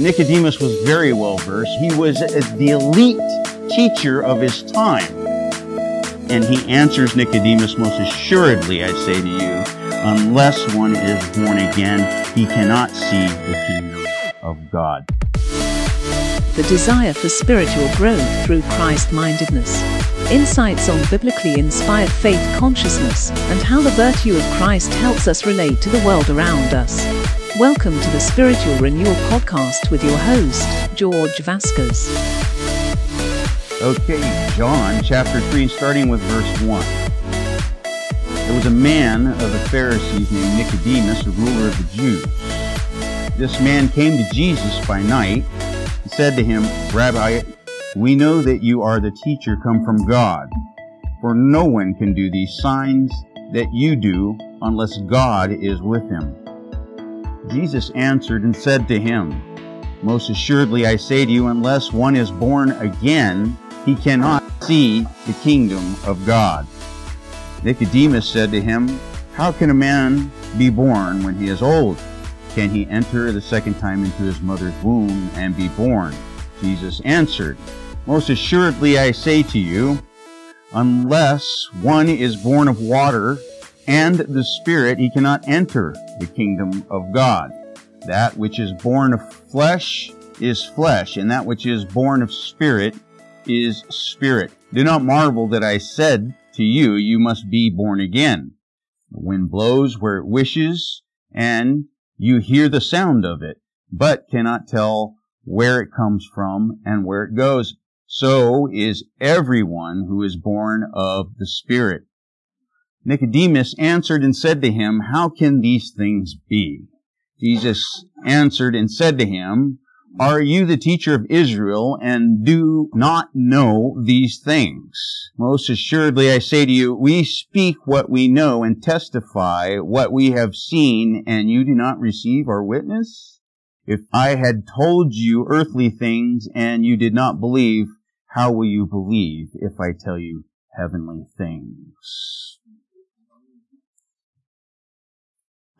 Nicodemus was very well versed. He was the elite teacher of his time. And he answers Nicodemus, most assuredly, I say to you, unless one is born again, he cannot see the kingdom of God. The desire for spiritual growth through Christ mindedness. Insights on biblically inspired faith consciousness and how the virtue of Christ helps us relate to the world around us. Welcome to the Spiritual Renewal Podcast with your host, George Vasquez. Okay, John chapter 3, starting with verse 1. There was a man of the Pharisees named Nicodemus, a ruler of the Jews. This man came to Jesus by night and said to him, Rabbi, we know that you are the teacher come from God, for no one can do these signs that you do unless God is with him. Jesus answered and said to him, Most assuredly I say to you, unless one is born again, he cannot see the kingdom of God. Nicodemus said to him, How can a man be born when he is old? Can he enter the second time into his mother's womb and be born? Jesus answered, Most assuredly I say to you, unless one is born of water and the Spirit, he cannot enter the kingdom of God. That which is born of flesh is flesh, and that which is born of spirit is spirit. Do not marvel that I said to you, you must be born again. The wind blows where it wishes, and you hear the sound of it, but cannot tell where it comes from and where it goes. So is everyone who is born of the Spirit. Nicodemus answered and said to him, How can these things be? Jesus answered and said to him, Are you the teacher of Israel and do not know these things? Most assuredly I say to you, we speak what we know and testify what we have seen and you do not receive our witness? If I had told you earthly things and you did not believe, how will you believe if I tell you heavenly things?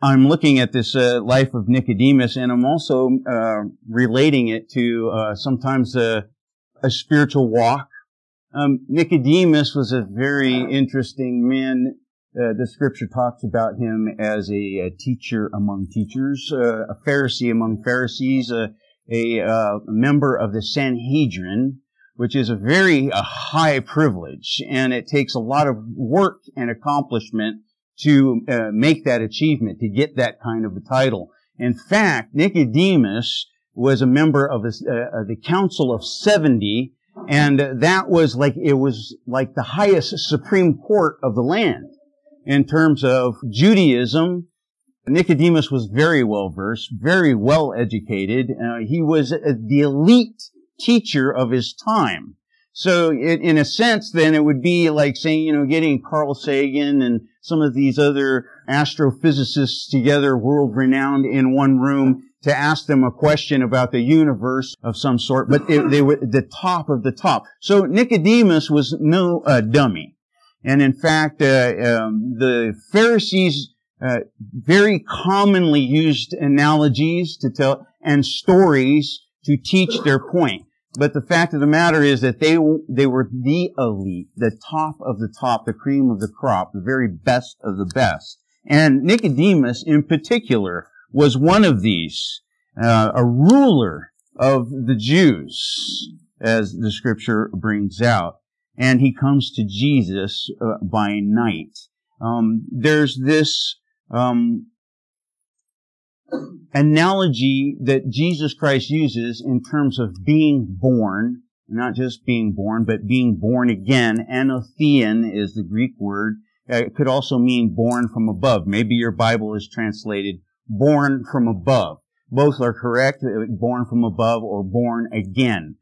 I'm looking at this uh, life of Nicodemus, and I'm also uh, relating it to uh, sometimes a, a, spiritual walk. Um, Nicodemus was a very interesting man. Uh, the scripture talks about him as a, a teacher among teachers, uh, a Pharisee among Pharisees, a, a uh, member of the Sanhedrin, which is a very high privilege, and it takes a lot of work and accomplishment to uh, make that achievement, to get that kind of a title. In fact, Nicodemus was a member of, uh, the Council of 70, and that was like, it was like the highest Supreme Court of the land in terms of Judaism. Nicodemus was very well versed, very well educated. Uh, he was the elite teacher of his time. So it, in a sense, then it would be like saying, you know, getting Carl Sagan and some of these other astrophysicists together, world renowned in one room to ask them a question about the universe of some sort, but it, they were the top of the top. So Nicodemus was no uh, dummy. And in fact, uh, um, the Pharisees uh, very commonly used analogies to tell and stories to teach their point. But the fact of the matter is that they, they were the elite, the top of the top, the cream of the crop, the very best of the best. And Nicodemus in particular was one of these, uh, a ruler of the Jews, as the scripture brings out. And he comes to Jesus uh, by night. Um, there's this um, analogy that Jesus Christ uses in terms of being born, not just being born, but being born again. Anothen is the Greek word. Uh, it could also mean born from above. Maybe your Bible is translated born from above. Both are correct, uh, born from above or born again.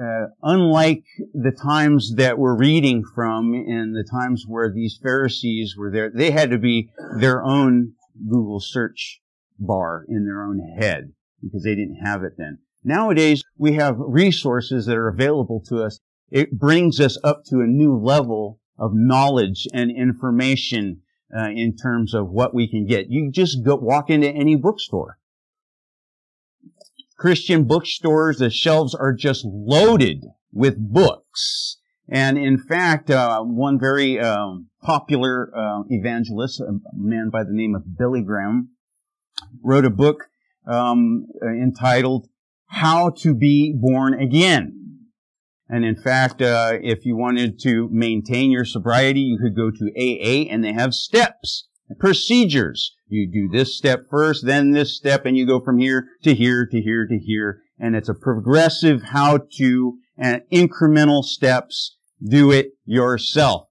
Uh, unlike the times that we're reading from in the times where these Pharisees were there, they had to be their own Google search bar in their own head because they didn't have it then. Nowadays, we have resources that are available to us. It brings us up to a new level of knowledge and information uh, in terms of what we can get. You just go walk into any bookstore Christian bookstores, the shelves are just loaded with books. And in fact, uh, one very um, popular uh, evangelist, a man by the name of Billy Graham, wrote a book um, entitled "How to Be Born Again." And in fact, uh, if you wanted to maintain your sobriety, you could go to AA, and they have steps, procedures. You do this step first, then this step, and you go from here to here to here to here. And it's a progressive how to and incremental steps. Do it yourself.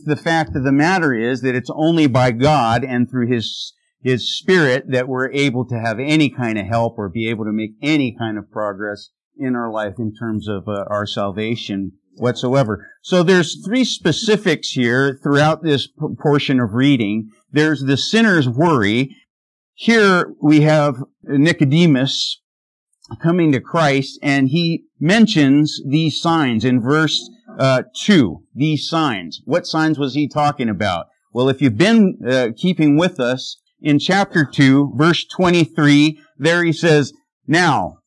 The fact of the matter is that it's only by God and through His his Spirit that we're able to have any kind of help or be able to make any kind of progress in our life in terms of uh, our salvation whatsoever. So there's three specifics here throughout this portion of reading. There's the sinner's worry. Here we have Nicodemus coming to Christ and he mentions these signs in verse uh, 2. These signs. What signs was he talking about? Well, if you've been uh, keeping with us, in chapter 2, verse 23, there he says, Now,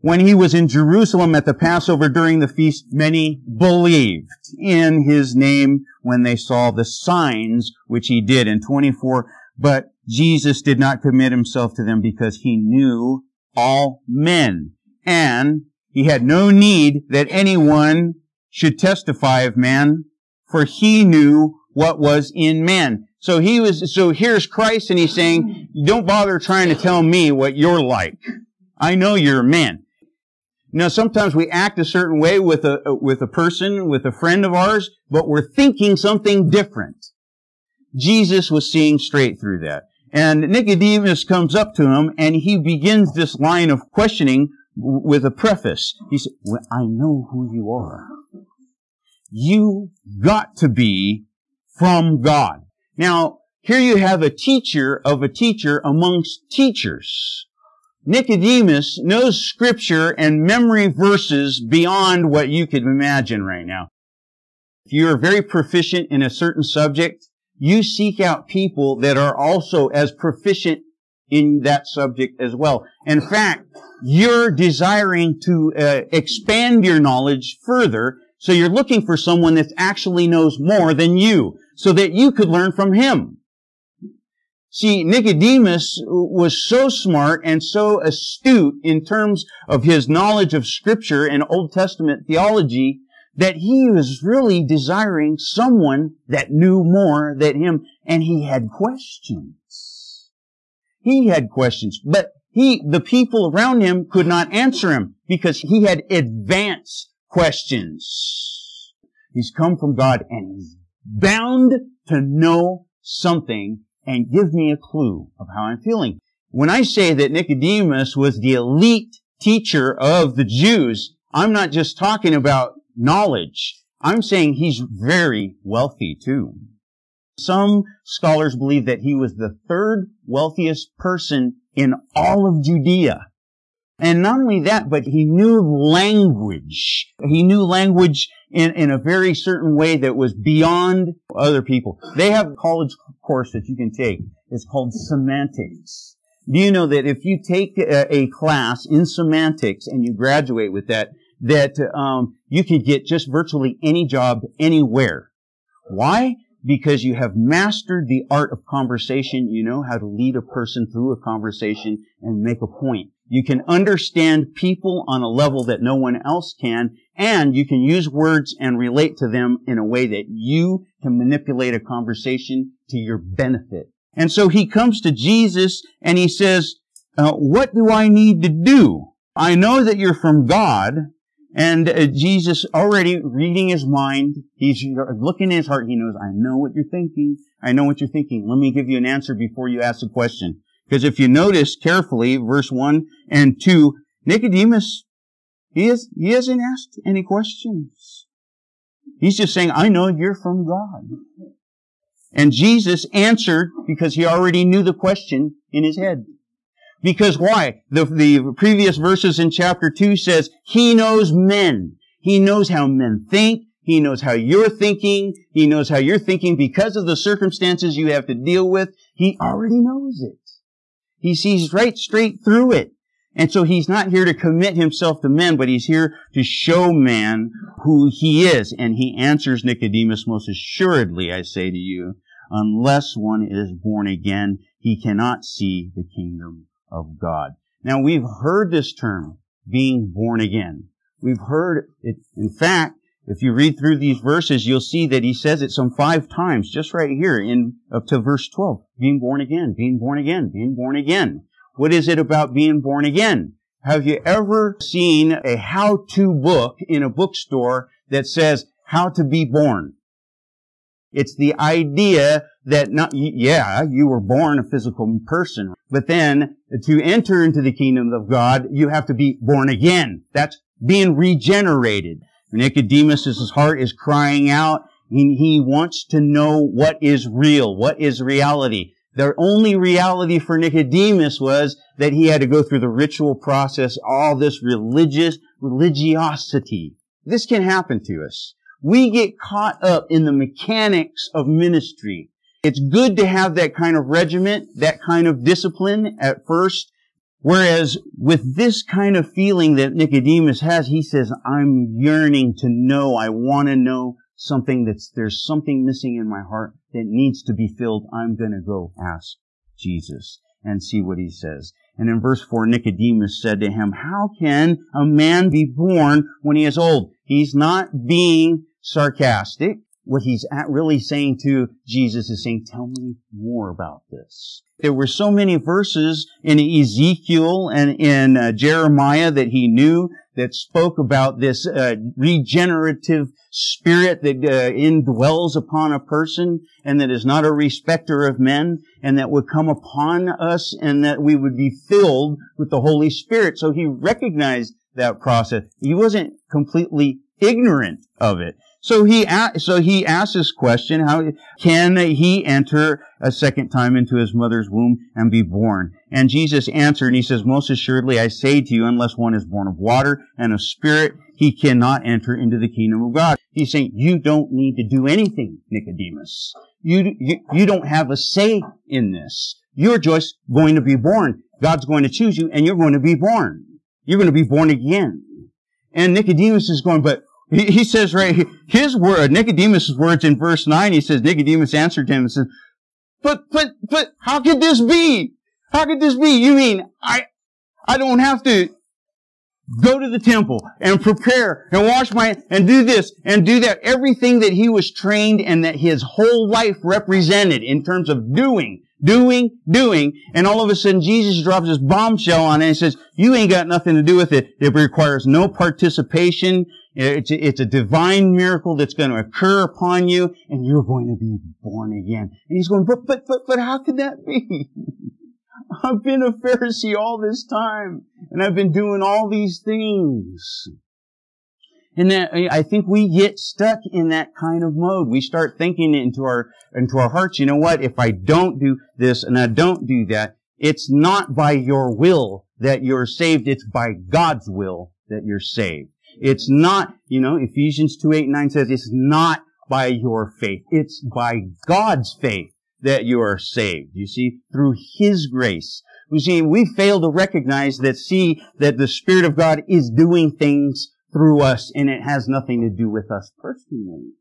when he was in Jerusalem at the Passover during the feast, many believed in his name when they saw the signs which he did. In 24, but Jesus did not commit himself to them because he knew all men. And he had no need that anyone should testify of man, for he knew what was in man. So he was, so here's Christ and he's saying, don't bother trying to tell me what you're like. I know you're a man. Now sometimes we act a certain way with a, with a person, with a friend of ours, but we're thinking something different. Jesus was seeing straight through that. And Nicodemus comes up to him and he begins this line of questioning with a preface. He said, well, I know who you are. You got to be from God. Now, here you have a teacher of a teacher amongst teachers. Nicodemus knows scripture and memory verses beyond what you could imagine right now. If you are very proficient in a certain subject, you seek out people that are also as proficient in that subject as well. In fact, you're desiring to uh, expand your knowledge further, so you're looking for someone that actually knows more than you so that you could learn from him. See, Nicodemus was so smart and so astute in terms of his knowledge of scripture and Old Testament theology that he was really desiring someone that knew more than him and he had questions. He had questions, but he, the people around him could not answer him because he had advanced questions. He's come from God and he's bound to know something and give me a clue of how I'm feeling. When I say that Nicodemus was the elite teacher of the Jews, I'm not just talking about knowledge. I'm saying he's very wealthy too. Some scholars believe that he was the third wealthiest person in all of Judea. And not only that, but he knew language. He knew language in, in a very certain way that was beyond other people. They have a college course that you can take. It's called semantics. Do you know that if you take a, a class in semantics and you graduate with that, that um, you could get just virtually any job anywhere? Why? Because you have mastered the art of conversation. You know how to lead a person through a conversation and make a point. You can understand people on a level that no one else can, and you can use words and relate to them in a way that you can manipulate a conversation to your benefit. And so he comes to Jesus and he says, uh, what do I need to do? I know that you're from God. And uh, Jesus already reading his mind, he's looking in his heart, he knows, I know what you're thinking. I know what you're thinking. Let me give you an answer before you ask a question. Because if you notice carefully, verse 1 and 2, Nicodemus, he, is, he hasn't asked any questions. He's just saying, I know you're from God. And Jesus answered because he already knew the question in his head. Because why? The, the previous verses in chapter 2 says, He knows men. He knows how men think. He knows how you're thinking. He knows how you're thinking because of the circumstances you have to deal with. He already knows it. He sees right straight through it. And so he's not here to commit himself to men, but he's here to show man who he is. And he answers Nicodemus most assuredly, I say to you, unless one is born again, he cannot see the kingdom of God. Now we've heard this term, being born again. We've heard it. In fact, if you read through these verses, you'll see that he says it some five times, just right here in up to verse 12. Being born again, being born again, being born again. What is it about being born again? Have you ever seen a how-to book in a bookstore that says how to be born? It's the idea that not, yeah, you were born a physical person, but then to enter into the kingdom of God, you have to be born again. That's being regenerated. Nicodemus' his heart is crying out. He, he wants to know what is real, what is reality. The only reality for Nicodemus was that he had to go through the ritual process, all this religious religiosity. This can happen to us. We get caught up in the mechanics of ministry. It's good to have that kind of regiment, that kind of discipline at first. Whereas with this kind of feeling that Nicodemus has, he says, I'm yearning to know. I want to know something that's, there's something missing in my heart that needs to be filled. I'm going to go ask Jesus and see what he says. And in verse 4, Nicodemus said to him, How can a man be born when he is old? He's not being sarcastic. What he's at really saying to Jesus is saying, Tell me more about this. There were so many verses in Ezekiel and in uh, Jeremiah that he knew that spoke about this uh, regenerative spirit that uh, indwells upon a person and that is not a respecter of men and that would come upon us and that we would be filled with the Holy Spirit. So he recognized that process. He wasn't completely ignorant of it. So he, so he asks this question, how can he enter a second time into his mother's womb and be born? And Jesus answered and he says, most assuredly I say to you, unless one is born of water and of spirit, he cannot enter into the kingdom of God. He's saying, you don't need to do anything, Nicodemus. You, you, you don't have a say in this. You're just going to be born. God's going to choose you and you're going to be born. You're going to be born again. And Nicodemus is going, but he, he says right, his word, Nicodemus' words in verse 9, he says, Nicodemus answered him and says, but, but, but, how could this be? How could this be? You mean, I, I don't have to go to the temple and prepare and wash my, and do this and do that. Everything that he was trained and that his whole life represented in terms of doing, doing, doing. And all of a sudden Jesus drops this bombshell on it and says, you ain't got nothing to do with it. It requires no participation. It's a, it's a divine miracle that's going to occur upon you and you're going to be born again. And he's going, but, but, but, but how could that be? I've been a Pharisee all this time and I've been doing all these things. And that, I think we get stuck in that kind of mode. We start thinking into our, into our hearts, you know what? If I don't do this and I don't do that, it's not by your will that you're saved. It's by God's will that you're saved. It's not, you know, Ephesians 2, 8, 9 says it's not by your faith. It's by God's faith that you are saved. You see, through His grace. You see, we fail to recognize that, see, that the Spirit of God is doing things through us and it has nothing to do with us personally.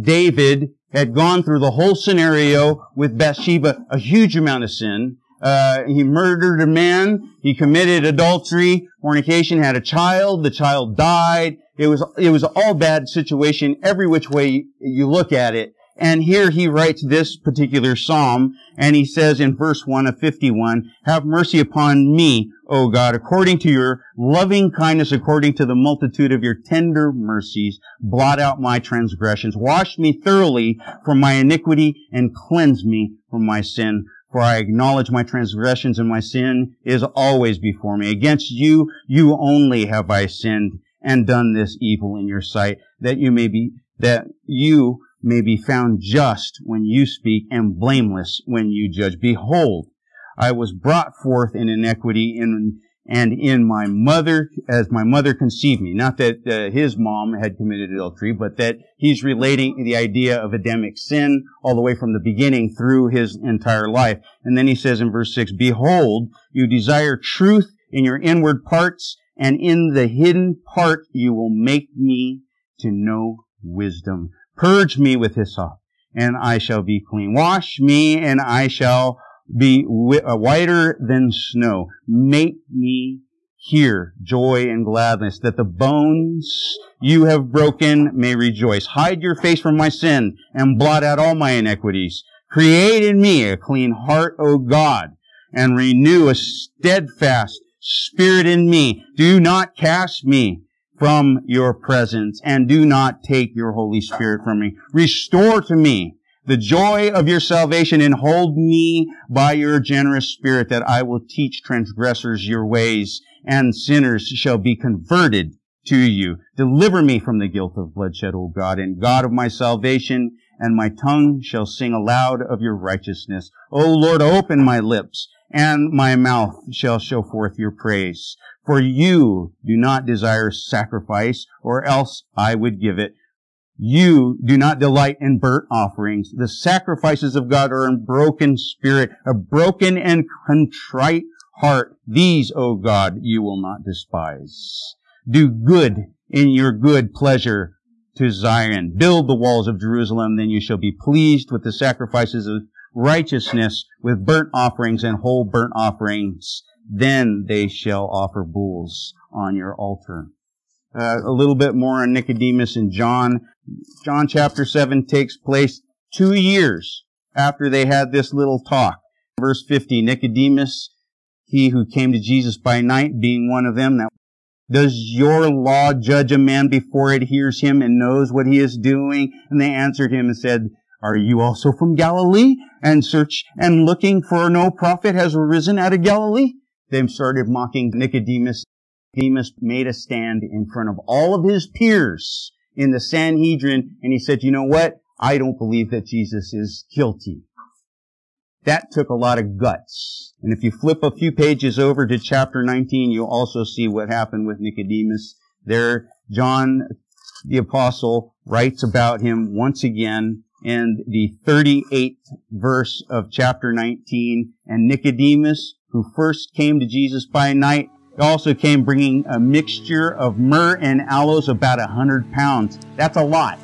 David had gone through the whole scenario with Bathsheba, a huge amount of sin, uh, he murdered a man. He committed adultery, fornication, had a child. The child died. It was, it was all bad situation every which way you look at it. And here he writes this particular psalm, and he says in verse 1 of 51, Have mercy upon me, O God, according to your loving kindness, according to the multitude of your tender mercies, blot out my transgressions. Wash me thoroughly from my iniquity and cleanse me from my sin. For I acknowledge my transgressions and my sin is always before me. Against you, you only have I sinned and done this evil in your sight, that you may be, that you may be found just when you speak and blameless when you judge. Behold, I was brought forth in iniquity, in and in my mother, as my mother conceived me. Not that uh, his mom had committed adultery, but that he's relating the idea of Adamic sin all the way from the beginning through his entire life. And then he says in verse 6, Behold, you desire truth in your inward parts, and in the hidden part you will make me to know wisdom. Purge me with hyssop, and I shall be clean. Wash me, and I shall be uh, whiter than snow. Make me hear joy and gladness, that the bones you have broken may rejoice. Hide your face from my sin and blot out all my iniquities. Create in me a clean heart, O God, and renew a steadfast spirit in me. Do not cast me from your presence and do not take your Holy Spirit from me. Restore to me the joy of your salvation and hold me by your generous spirit that I will teach transgressors your ways and sinners shall be converted to you. Deliver me from the guilt of bloodshed, O God, and God of my salvation, and my tongue shall sing aloud of your righteousness. O Lord, open my lips, and my mouth shall show forth your praise. For you do not desire sacrifice, or else I would give it. You do not delight in burnt offerings. The sacrifices of God are in broken spirit, a broken and contrite heart. These, O God, you will not despise. Do good in your good pleasure to Zion. Build the walls of Jerusalem, then you shall be pleased with the sacrifices of righteousness, with burnt offerings and whole burnt offerings. Then they shall offer bulls on your altar. Uh, a little bit more on Nicodemus and John. John chapter 7 takes place two years after they had this little talk. Verse 50, Nicodemus, he who came to Jesus by night, being one of them, that does your law judge a man before it hears him and knows what he is doing? And they answered him and said, Are you also from Galilee? And search and looking for no prophet has arisen out of Galilee? They started mocking Nicodemus. Nicodemus made a stand in front of all of his peers in the Sanhedrin and he said, you know what? I don't believe that Jesus is guilty. That took a lot of guts. And if you flip a few pages over to chapter 19, you'll also see what happened with Nicodemus. There, John the apostle writes about him once again in the 38th verse of chapter 19. And Nicodemus, who first came to Jesus by night, also came bringing a mixture of myrrh and aloes, about a hundred pounds. That's a lot.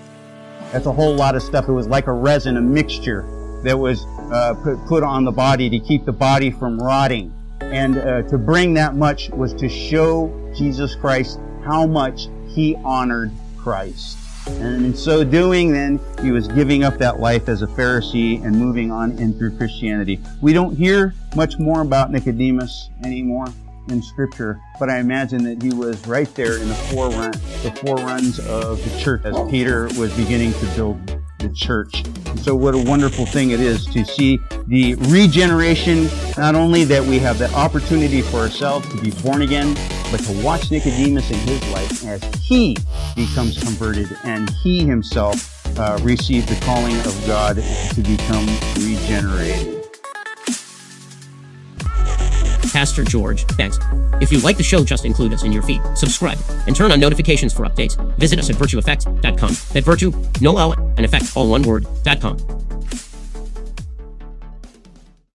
That's a whole lot of stuff. It was like a resin, a mixture that was uh, put, put on the body to keep the body from rotting. And uh, to bring that much was to show Jesus Christ how much he honored Christ. And in so doing, then, he was giving up that life as a Pharisee and moving on in through Christianity. We don't hear much more about Nicodemus anymore in Scripture, but I imagine that he was right there in the forerun, the foreruns of the church as Peter was beginning to build the church. And so what a wonderful thing it is to see the regeneration, not only that we have the opportunity for ourselves to be born again, but to watch Nicodemus in his life as he becomes converted and he himself uh, received the calling of God to become regenerated. Pastor George. Thanks. If you like the show, just include us in your feed. Subscribe and turn on notifications for updates. Visit us at virtueeffect.com. That virtue, no L, and effect, all one word, com.